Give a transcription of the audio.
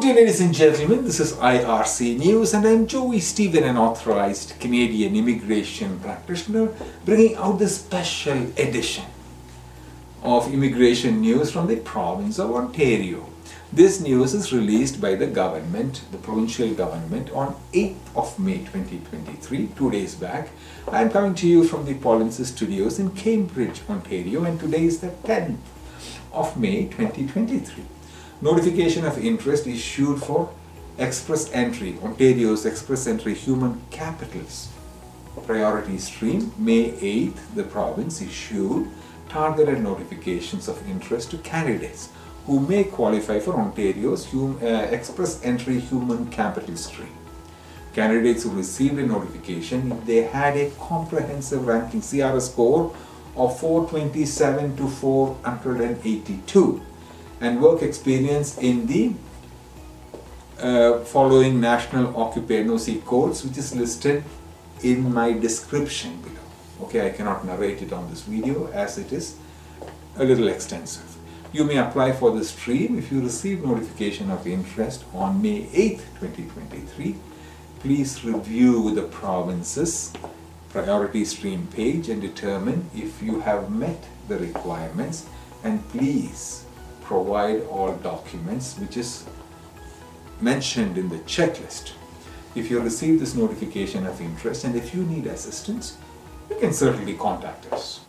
Good day ladies and gentlemen, this is IRC News and I'm Joy Stephen, an authorized Canadian immigration practitioner bringing out this special edition of immigration news from the province of Ontario. This news is released by the government, the provincial government on 8th of May 2023, two days back. I am coming to you from the Polinsys Studios in Cambridge, Ontario and today is the 10th of May 2023 notification of interest issued for express entry, Ontario's express entry human capitals. Priority stream, May 8th, the province issued targeted notifications of interest to candidates who may qualify for Ontario's hum, uh, express entry human capital stream. Candidates who received a notification if they had a comprehensive ranking CRS score of 427 to 482 and work experience in the uh, following national occupancy codes which is listed in my description below. Okay, I cannot narrate it on this video as it is a little extensive. You may apply for the stream if you receive notification of interest on May 8, 2023. Please review the province's priority stream page and determine if you have met the requirements and please provide all documents which is mentioned in the checklist. If you receive this notification of interest and if you need assistance, you can certainly contact us.